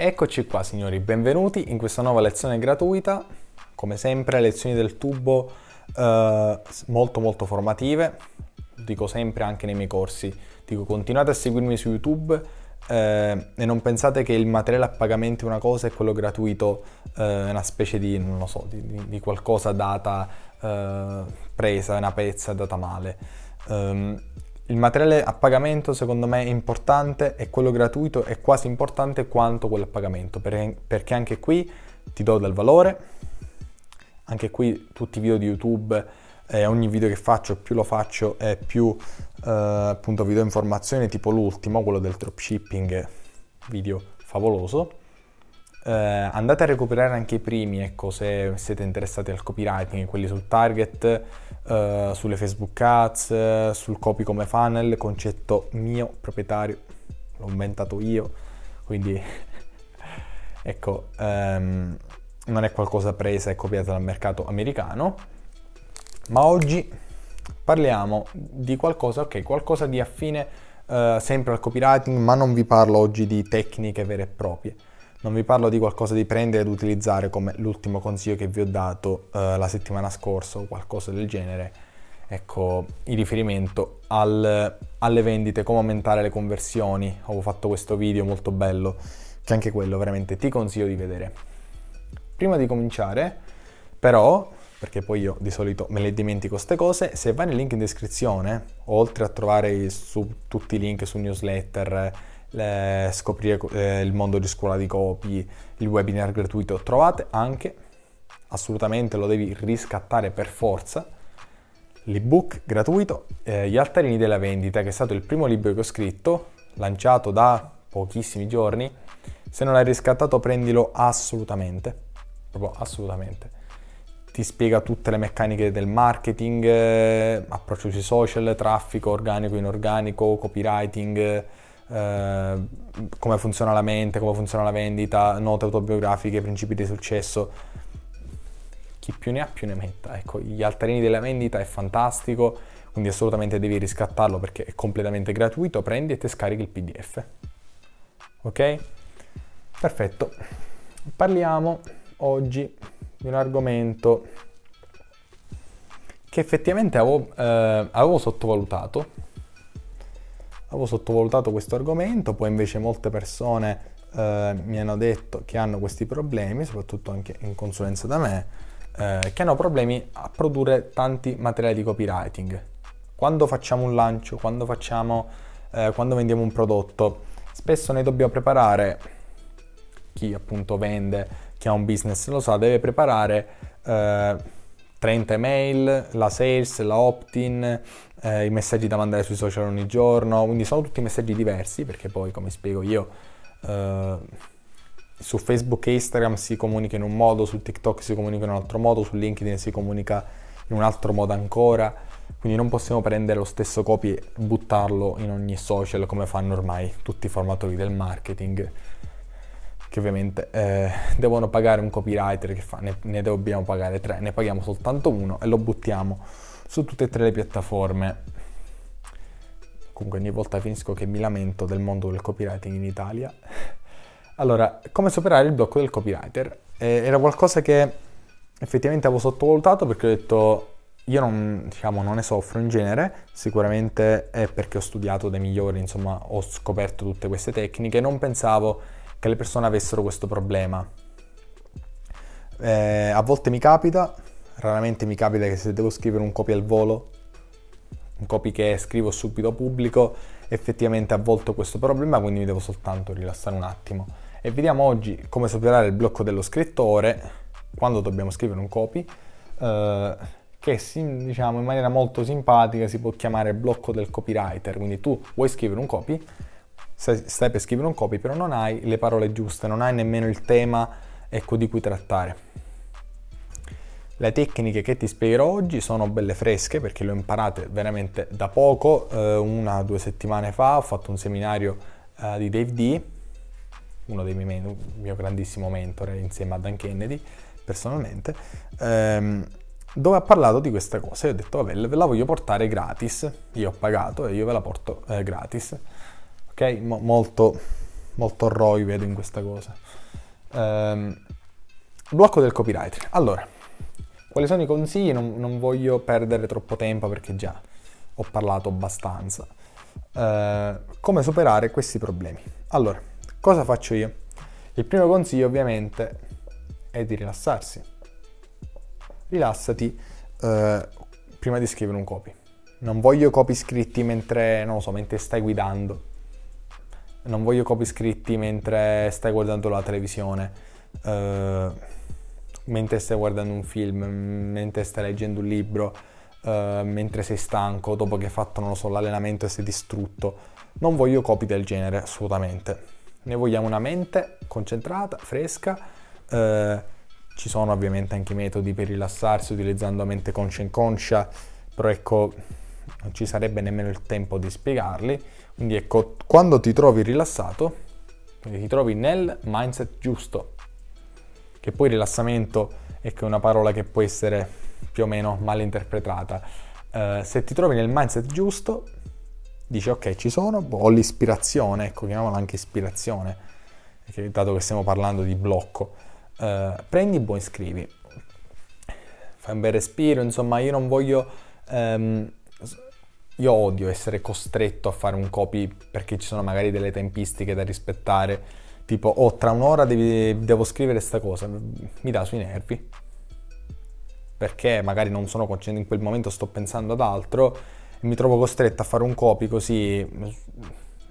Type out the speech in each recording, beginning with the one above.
Eccoci qua signori, benvenuti in questa nuova lezione gratuita, come sempre lezioni del tubo eh, molto molto formative, dico sempre anche nei miei corsi, dico continuate a seguirmi su YouTube eh, e non pensate che il materiale a pagamento è una cosa e quello gratuito eh, è una specie di, non lo so, di, di qualcosa data, eh, presa, una pezza data male. Um, il materiale a pagamento secondo me è importante e quello gratuito è quasi importante quanto quello a pagamento perché anche qui ti do del valore, anche qui tutti i video di YouTube e ogni video che faccio più lo faccio e più eh, appunto vi do informazioni tipo l'ultimo, quello del dropshipping, video favoloso. Eh, andate a recuperare anche i primi, ecco, se siete interessati al copywriting, quelli sul target, eh, sulle Facebook Ads, sul copy come funnel, concetto mio, proprietario, l'ho inventato io, quindi ecco, ehm, non è qualcosa presa e copiata dal mercato americano, ma oggi parliamo di qualcosa, ok, qualcosa di affine eh, sempre al copywriting, ma non vi parlo oggi di tecniche vere e proprie non vi parlo di qualcosa di prendere ed utilizzare come l'ultimo consiglio che vi ho dato eh, la settimana scorsa o qualcosa del genere. Ecco, in riferimento al, alle vendite, come aumentare le conversioni. Ho fatto questo video molto bello, che anche quello veramente ti consiglio di vedere. Prima di cominciare, però, perché poi io di solito me le dimentico queste cose, se vai nel link in descrizione, oltre a trovare su tutti i link su newsletter, le, scoprire eh, il mondo di scuola di copy, il webinar gratuito, trovate anche, assolutamente lo devi riscattare per forza, l'ebook gratuito eh, Gli altarini della vendita, che è stato il primo libro che ho scritto, lanciato da pochissimi giorni. Se non l'hai riscattato prendilo assolutamente, proprio assolutamente. Ti spiega tutte le meccaniche del marketing, eh, approccio sui social, traffico organico, inorganico, copywriting, eh, come funziona la mente, come funziona la vendita, note autobiografiche, principi di successo. Chi più ne ha più ne metta. Ecco, gli altarini della vendita è fantastico, quindi assolutamente devi riscattarlo perché è completamente gratuito, prendi e ti scarichi il PDF. Ok? Perfetto. Parliamo oggi di un argomento che effettivamente avevo, eh, avevo sottovalutato avevo sottovalutato questo argomento, poi invece molte persone eh, mi hanno detto che hanno questi problemi, soprattutto anche in consulenza da me, eh, che hanno problemi a produrre tanti materiali di copywriting. Quando facciamo un lancio, quando, facciamo, eh, quando vendiamo un prodotto, spesso ne dobbiamo preparare, chi appunto vende, chi ha un business lo sa, deve preparare 30 eh, email, la sales, la opt-in, eh, i messaggi da mandare sui social ogni giorno, quindi sono tutti messaggi diversi perché poi come spiego io eh, su Facebook e Instagram si comunica in un modo, su TikTok si comunica in un altro modo, su LinkedIn si comunica in un altro modo ancora, quindi non possiamo prendere lo stesso copy e buttarlo in ogni social come fanno ormai tutti i formatori del marketing che ovviamente eh, devono pagare un copywriter che fa, ne, ne dobbiamo pagare tre, ne paghiamo soltanto uno e lo buttiamo su tutte e tre le piattaforme. Comunque ogni volta finisco che mi lamento del mondo del copywriting in Italia. Allora, come superare il blocco del copywriter? Eh, era qualcosa che effettivamente avevo sottovalutato perché ho detto io non, diciamo, non, ne soffro in genere, sicuramente è perché ho studiato dai migliori, insomma ho scoperto tutte queste tecniche, non pensavo che le persone avessero questo problema. Eh, a volte mi capita, Raramente mi capita che se devo scrivere un copy al volo, un copy che scrivo subito pubblico, effettivamente a volte ho questo problema, quindi mi devo soltanto rilassare un attimo. E vediamo oggi come superare il blocco dello scrittore quando dobbiamo scrivere un copy, eh, che diciamo in maniera molto simpatica si può chiamare blocco del copywriter. Quindi tu vuoi scrivere un copy, stai per scrivere un copy, però non hai le parole giuste, non hai nemmeno il tema ecco, di cui trattare. Le tecniche che ti spiegherò oggi sono belle fresche perché le ho imparate veramente da poco, eh, una o due settimane fa ho fatto un seminario eh, di Dave D, uno dei miei il mio grandissimo mentore insieme a Dan Kennedy personalmente, ehm, dove ha parlato di questa cosa. Io ho detto, vabbè, ve la voglio portare gratis, io ho pagato e io ve la porto eh, gratis. Ok? Mo- molto, molto ROI vedo in questa cosa. Um, blocco del copywriter. Allora, quali sono i consigli? Non, non, voglio perdere troppo tempo perché già ho parlato abbastanza. Uh, come superare questi problemi? Allora, cosa faccio io? Il primo consiglio ovviamente è di rilassarsi. Rilassati uh, prima di scrivere un copy. Non voglio copy scritti mentre, non so, mentre stai guidando. Non voglio copy scritti mentre stai guardando la televisione, uh, mentre stai guardando un film, mentre stai leggendo un libro, uh, mentre sei stanco, dopo che hai fatto, non lo so, l'allenamento e sei distrutto. Non voglio copy del genere, assolutamente. Ne vogliamo una mente concentrata, fresca. Uh, ci sono ovviamente anche metodi per rilassarsi utilizzando mente conscia e inconscia, però ecco non ci sarebbe nemmeno il tempo di spiegarli. Quindi ecco, quando ti trovi rilassato, ti trovi nel mindset giusto, che poi rilassamento è una parola che può essere più o meno mal interpretata. Uh, se ti trovi nel mindset giusto, dici ok, ci sono, ho l'ispirazione, ecco, chiamiamola anche ispirazione, dato che stiamo parlando di blocco. Uh, prendi, poi scrivi. Fai un bel respiro, insomma, io non voglio um, io odio essere costretto a fare un copy perché ci sono magari delle tempistiche da rispettare, tipo, oh, tra un'ora devi, devo scrivere questa cosa, mi dà sui nervi. Perché magari non sono concentrato in quel momento, sto pensando ad altro e mi trovo costretto a fare un copy così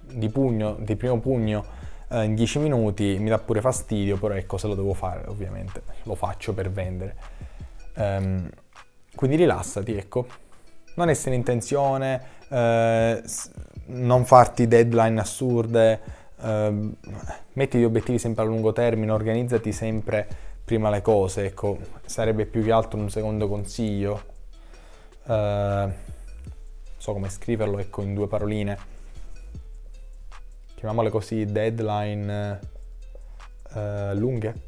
di pugno, di primo pugno eh, in 10 minuti, mi dà pure fastidio, però ecco se lo devo fare ovviamente, lo faccio per vendere. Um, quindi rilassati, ecco non essere in tensione, eh, non farti deadline assurde, eh, metti gli obiettivi sempre a lungo termine, organizzati sempre prima le cose, ecco, sarebbe più che altro un secondo consiglio. Eh, so come scriverlo, ecco, in due paroline. Chiamiamole così, deadline eh, lunghe.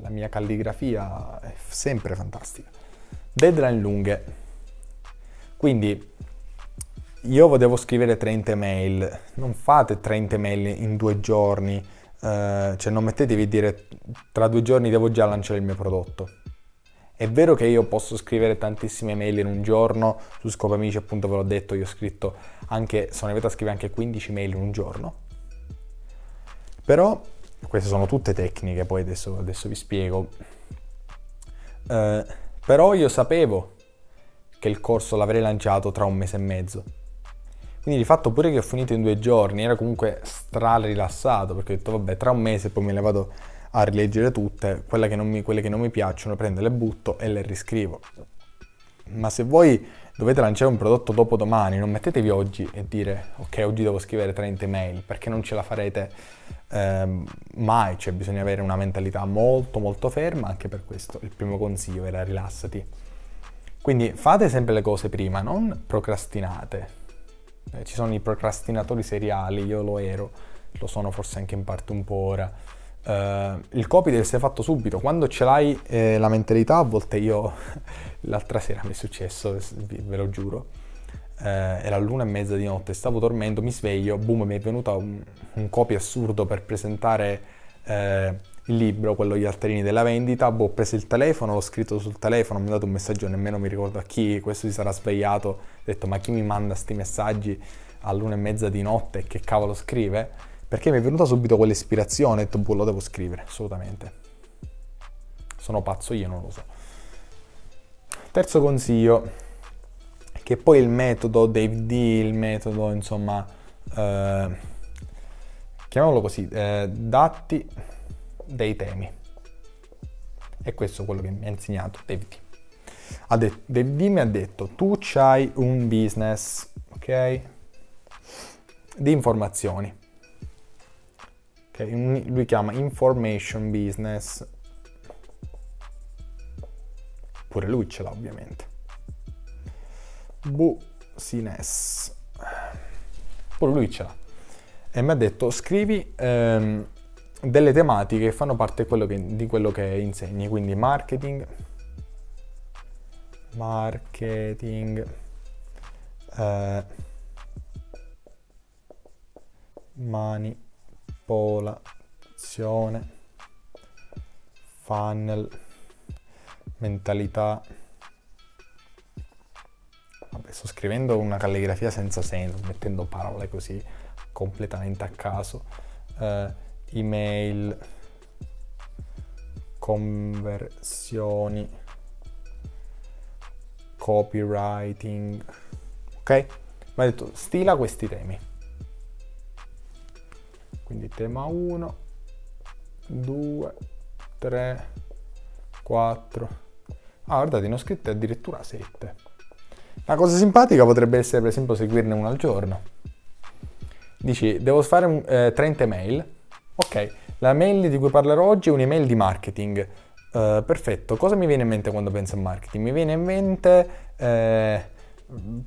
La mia calligrafia è sempre fantastica. Deadline lunghe. Quindi io devo scrivere 30 email, non fate 30 email in due giorni, eh, cioè non mettetevi a dire tra due giorni devo già lanciare il mio prodotto. È vero che io posso scrivere tantissime email in un giorno, su Scopo Amici appunto ve l'ho detto, io ho scritto anche, sono arrivato a scrivere anche 15 email in un giorno, però queste sono tutte tecniche, poi adesso, adesso vi spiego. Eh, però io sapevo che il corso l'avrei lanciato tra un mese e mezzo. Quindi di fatto pure che ho finito in due giorni era comunque stra rilassato perché ho detto vabbè tra un mese poi me le vado a rileggere tutte, quelle che non mi, quelle che non mi piacciono prendo, le butto e le riscrivo. Ma se voi dovete lanciare un prodotto dopo domani, non mettetevi oggi e dire ok oggi devo scrivere 30 email perché non ce la farete eh, mai, cioè bisogna avere una mentalità molto molto ferma, anche per questo il primo consiglio era rilassati. Quindi fate sempre le cose prima, non procrastinate. Eh, ci sono i procrastinatori seriali, io lo ero, lo sono forse anche in parte un po' ora. Uh, il copy deve essere fatto subito. Quando ce l'hai eh, la mentalità, a volte io l'altra sera mi è successo, ve lo giuro, eh, era l'una e mezza di notte, stavo dormendo, mi sveglio, boom, mi è venuto un, un copy assurdo per presentare eh, il libro, quello Gli altarini della vendita, boh, ho preso il telefono, l'ho scritto sul telefono, mi ha dato un messaggio, nemmeno mi ricordo a chi, questo si sarà svegliato, ho detto ma chi mi manda questi messaggi all'una e mezza di notte, che cavolo scrive? Perché mi è venuta subito quell'ispirazione, ho detto boh, lo devo scrivere, assolutamente. Sono pazzo io, non lo so. Terzo consiglio, che poi il metodo Dave D, il metodo insomma, eh, chiamiamolo così, eh, dati dei temi. E questo è quello che mi ha insegnato Dave D. Ha detto, Dave D mi ha detto, tu c'hai un business, ok? Di informazioni. Okay? Lui chiama information business. Pure lui ce l'ha ovviamente. Business. Pure lui ce l'ha. E mi ha detto scrivi ehm, delle tematiche che fanno parte quello che, di quello che insegni, quindi marketing, marketing, eh, manipolazione, funnel, mentalità. Sto scrivendo una calligrafia senza senso, mettendo parole così completamente a caso. Uh, email, conversioni, copywriting. Ok? Mi ha detto stila questi temi. Quindi tema 1, 2, 3, 4. Ah, guardate, ne ho scritte addirittura 7. Una cosa simpatica potrebbe essere, per esempio, seguirne una al giorno. Dici, devo fare eh, 30 mail. Ok, la mail di cui parlerò oggi è un'email di marketing. Uh, perfetto, cosa mi viene in mente quando penso a marketing? Mi viene in mente eh,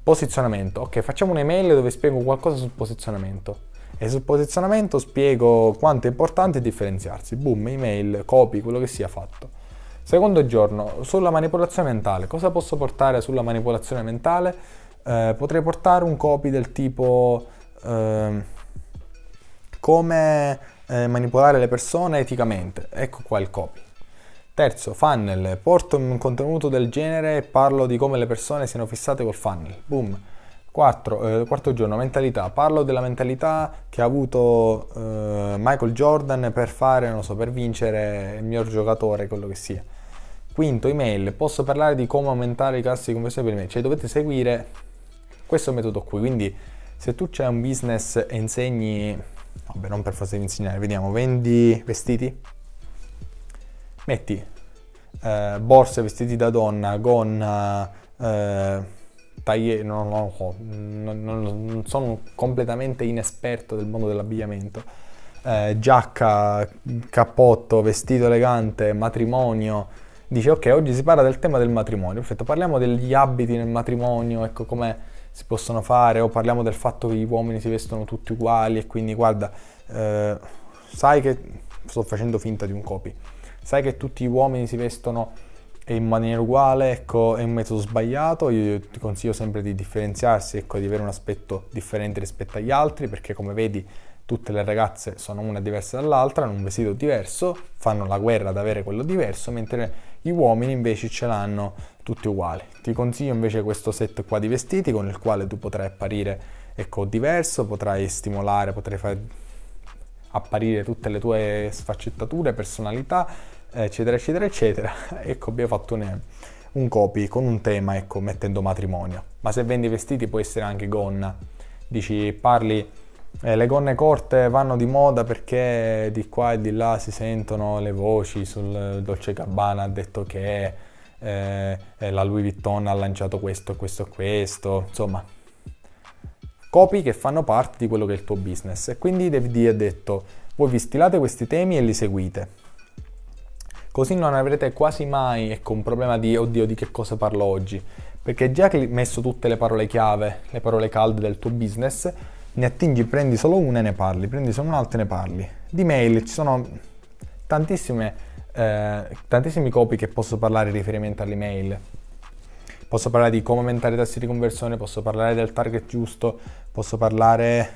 posizionamento. Ok, facciamo un'email dove spiego qualcosa sul posizionamento. E sul posizionamento spiego quanto è importante differenziarsi. Boom, email, copy, quello che sia fatto. Secondo giorno, sulla manipolazione mentale. Cosa posso portare sulla manipolazione mentale? Eh, potrei portare un copy del tipo eh, come eh, manipolare le persone eticamente. Ecco qua il copy. Terzo, funnel. Porto un contenuto del genere e parlo di come le persone siano fissate col funnel. Boom. Quattro, eh, quarto giorno, mentalità. Parlo della mentalità che ha avuto eh, Michael Jordan per fare, non so, per vincere il miglior giocatore, quello che sia. Quinto, email. Posso parlare di come aumentare i tassi di conversione per email. Cioè dovete seguire questo metodo qui. Quindi se tu c'hai un business e insegni, vabbè non per forza di insegnare, vediamo, vendi vestiti? Metti eh, borse, vestiti da donna, gonna, eh, taglie, non, non, non, non, sono completamente inesperto del mondo dell'abbigliamento. Eh, giacca, cappotto, vestito elegante, matrimonio. Dice ok, oggi si parla del tema del matrimonio. Perfetto, parliamo degli abiti nel matrimonio, ecco come si possono fare, o parliamo del fatto che gli uomini si vestono tutti uguali e quindi guarda, eh, sai che sto facendo finta di un copy. Sai che tutti gli uomini si vestono in maniera uguale, ecco, è un metodo sbagliato, io ti consiglio sempre di differenziarsi, ecco, di avere un aspetto differente rispetto agli altri, perché come vedi tutte le ragazze sono una diversa dall'altra, hanno un vestito diverso, fanno la guerra ad avere quello diverso, mentre gli uomini invece ce l'hanno tutti uguali. Ti consiglio invece questo set qua di vestiti con il quale tu potrai apparire ecco, diverso, potrai stimolare, potrai far apparire tutte le tue sfaccettature, personalità, eccetera, eccetera, eccetera. Ecco, abbiamo fatto un, un copy con un tema, ecco, mettendo matrimonio. Ma se vendi vestiti può essere anche gonna. Dici, parli, eh, le gonne corte vanno di moda perché di qua e di là si sentono le voci sul Dolce Gabbana ha detto che eh, eh la Louis Vuitton ha lanciato questo, questo, questo, insomma, copy che fanno parte di quello che è il tuo business. E quindi David D ha detto, voi vi stilate questi temi e li seguite. Così non avrete quasi mai ecco, un problema di oddio di che cosa parlo oggi, perché già che hai messo tutte le parole chiave, le parole calde del tuo business, ne attingi, prendi solo una e ne parli, prendi solo un'altra e ne parli. Di mail ci sono tantissime, eh, tantissimi copy che posso parlare in riferimento all'email. Posso parlare di come aumentare i tassi di conversione, posso parlare del target giusto, posso parlare,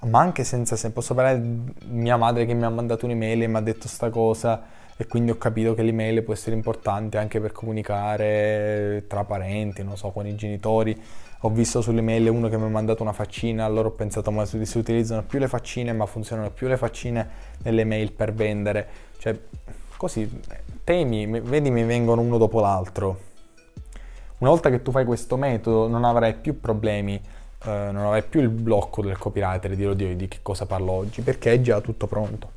ma anche senza se, posso parlare di mia madre che mi ha mandato un'email e mi ha detto sta cosa e quindi ho capito che l'email può essere importante anche per comunicare tra parenti, non so, con i genitori. Ho visto sull'email uno che mi ha mandato una faccina, allora ho pensato ma si, utilizzano più le faccine, ma funzionano più le faccine nelle mail per vendere. Cioè, così, temi, vedi, mi vengono uno dopo l'altro. Una volta che tu fai questo metodo non avrai più problemi, eh, non avrai più il blocco del copywriter di oddio di che cosa parlo oggi, perché è già tutto pronto.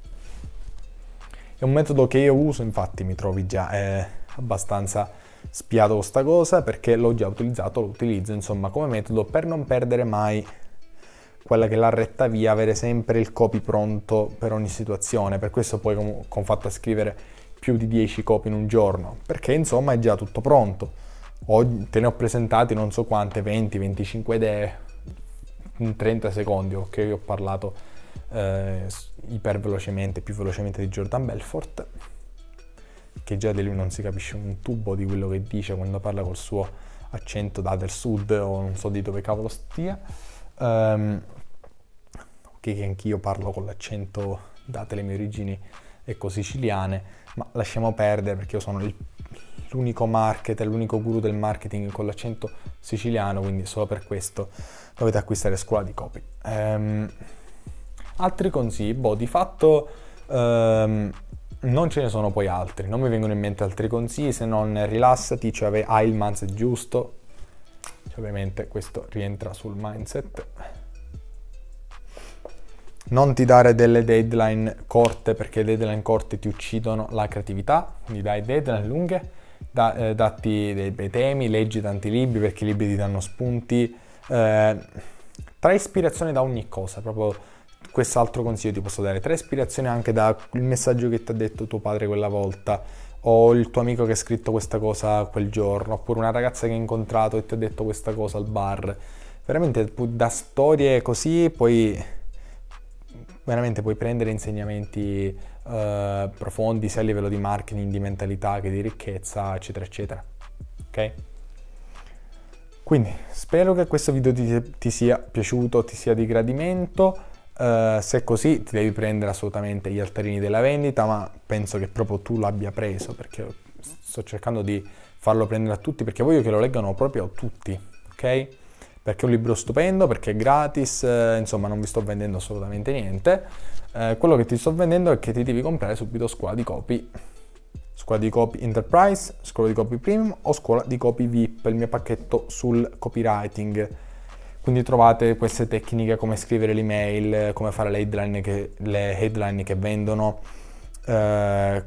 È un metodo che io uso, infatti mi trovi già è abbastanza spiato questa cosa perché l'ho già utilizzato, lo utilizzo insomma come metodo per non perdere mai quella che è la retta via, avere sempre il copy pronto per ogni situazione. Per questo poi ho fatto a scrivere più di 10 copy in un giorno, perché insomma è già tutto pronto. Oggi te ne ho presentati non so quante, 20, 25 idee in 30 secondi, ok, ho parlato eh, iper velocemente, più velocemente di Jordan Belfort, che già di lui non si capisce un tubo di quello che dice quando parla col suo accento da del sud o non so di dove cavolo stia. Um, che anch'io parlo con l'accento, date le mie origini ecco-siciliane, ma lasciamo perdere perché io sono il, l'unico marketer, l'unico guru del marketing con l'accento siciliano, quindi solo per questo dovete acquistare scuola di copy. Um, altri consigli, boh, di fatto um, non ce ne sono poi altri, non mi vengono in mente altri consigli se non rilassati, cioè hai il mindset giusto, cioè, ovviamente questo rientra sul mindset. Non ti dare delle deadline corte perché le deadline corte ti uccidono la creatività, quindi dai deadline lunghe, da, eh, datti dei bei temi, leggi tanti libri perché i libri ti danno spunti, eh, trae ispirazione da ogni cosa, proprio quest'altro consiglio ti posso dare, trae ispirazione anche dal messaggio che ti ha detto tuo padre quella volta, o il tuo amico che ha scritto questa cosa quel giorno, oppure una ragazza che hai incontrato e ti ha detto questa cosa al bar. Veramente da storie così puoi veramente puoi prendere insegnamenti uh, profondi sia a livello di marketing, di mentalità che di ricchezza, eccetera, eccetera. Ok? Quindi spero che questo video ti, ti sia piaciuto, ti sia di gradimento. Uh, se è così ti devi prendere assolutamente gli altarini della vendita, ma penso che proprio tu l'abbia preso perché sto cercando di farlo prendere a tutti perché voglio che lo leggano proprio tutti, ok? Perché è un libro stupendo, perché è gratis, eh, insomma non vi sto vendendo assolutamente niente. Eh, quello che ti sto vendendo è che ti devi comprare subito scuola di copy. Scuola di copy Enterprise, scuola di copy Premium o scuola di copy VIP, il mio pacchetto sul copywriting quindi trovate queste tecniche come scrivere l'email, come fare le headline che, le headline che vendono, eh,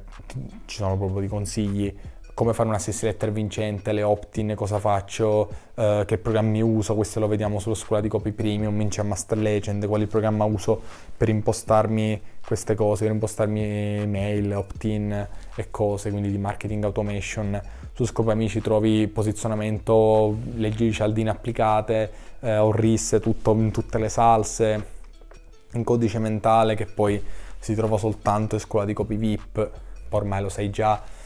ci sono proprio dei consigli, come fare una sales letter vincente, le opt-in, cosa faccio, eh, che programmi uso, questo lo vediamo sulla scuola di copy premium, in Master Legend, quali programma uso per impostarmi queste cose, per impostarmi email, opt-in e cose, quindi di marketing automation. Su Scopo Amici trovi posizionamento, leggi cialdine applicate, eh, o RIS, tutto in tutte le salse, in codice mentale che poi si trova soltanto in scuola di copy VIP, ormai lo sai già,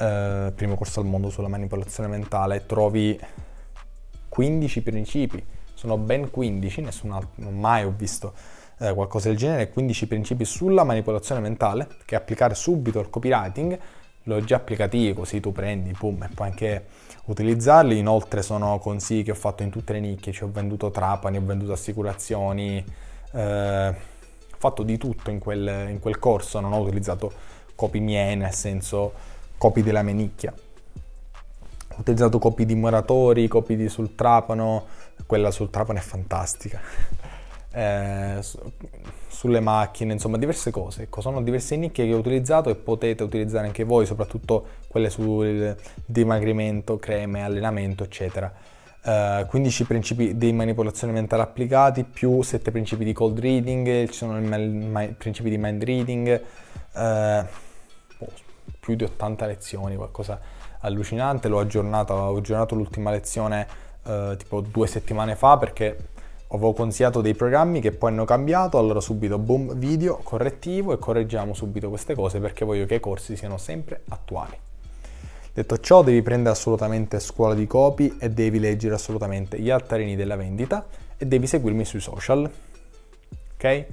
eh, primo corso al mondo sulla manipolazione mentale, trovi 15 principi, sono ben 15, nessun altro, mai ho visto eh, qualcosa del genere, 15 principi sulla manipolazione mentale che applicare subito al copywriting, l'ho già applicativi così tu prendi, pum, e puoi anche utilizzarli. Inoltre sono consigli che ho fatto in tutte le nicchie, ci ho venduto trapani, ho venduto assicurazioni, eh, ho fatto di tutto in quel, in quel, corso, non ho utilizzato copy miei, nel senso copy della mia nicchia. Ho utilizzato copy di muratori, copy di sul trapano, quella sul trapano è fantastica. eh, sulle macchine, insomma diverse cose. Ecco, sono diverse nicchie che ho utilizzato e potete utilizzare anche voi, soprattutto quelle sul dimagrimento, creme, allenamento, eccetera. Uh, 15 principi di manipolazione mentale applicati più 7 principi di cold reading, ci sono i principi di mind reading, uh, più di 80 lezioni, qualcosa allucinante. L'ho aggiornato, ho aggiornato l'ultima lezione uh, tipo due settimane fa perché avevo consigliato dei programmi che poi hanno cambiato, allora subito boom video, correttivo e correggiamo subito queste cose perché voglio che i corsi siano sempre attuali. Detto ciò, devi prendere assolutamente scuola di copy e devi leggere assolutamente gli altarini della vendita e devi seguirmi sui social. Ok?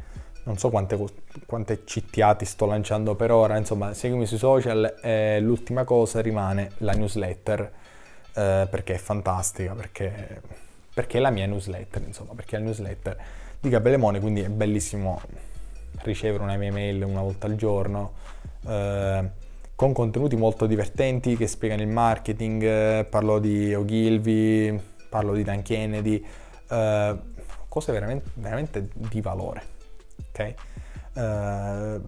Non so quante, quante CTA ti sto lanciando per ora, insomma, seguimi sui social e l'ultima cosa rimane la newsletter eh, perché è fantastica, perché perché è la mia newsletter, insomma, perché è la newsletter di Gabelemone, quindi è bellissimo ricevere una mia mail una volta al giorno, eh, con contenuti molto divertenti che spiegano il marketing, eh, parlo di Ogilvy, parlo di Dan Kennedy, eh, cose veramente, veramente, di valore, ok? Eh,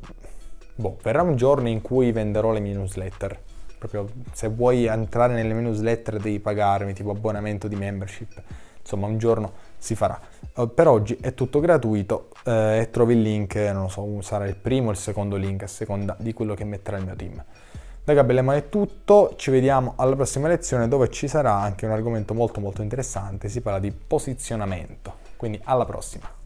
boh, verrà un giorno in cui venderò le mie newsletter, proprio se vuoi entrare nelle mie newsletter devi pagarmi tipo abbonamento di membership insomma un giorno si farà. Uh, per oggi è tutto gratuito eh, e trovi il link, non lo so, sarà il primo o il secondo link a seconda di quello che metterà il mio team. Da Gabriele è tutto, ci vediamo alla prossima lezione dove ci sarà anche un argomento molto molto interessante, si parla di posizionamento. Quindi alla prossima!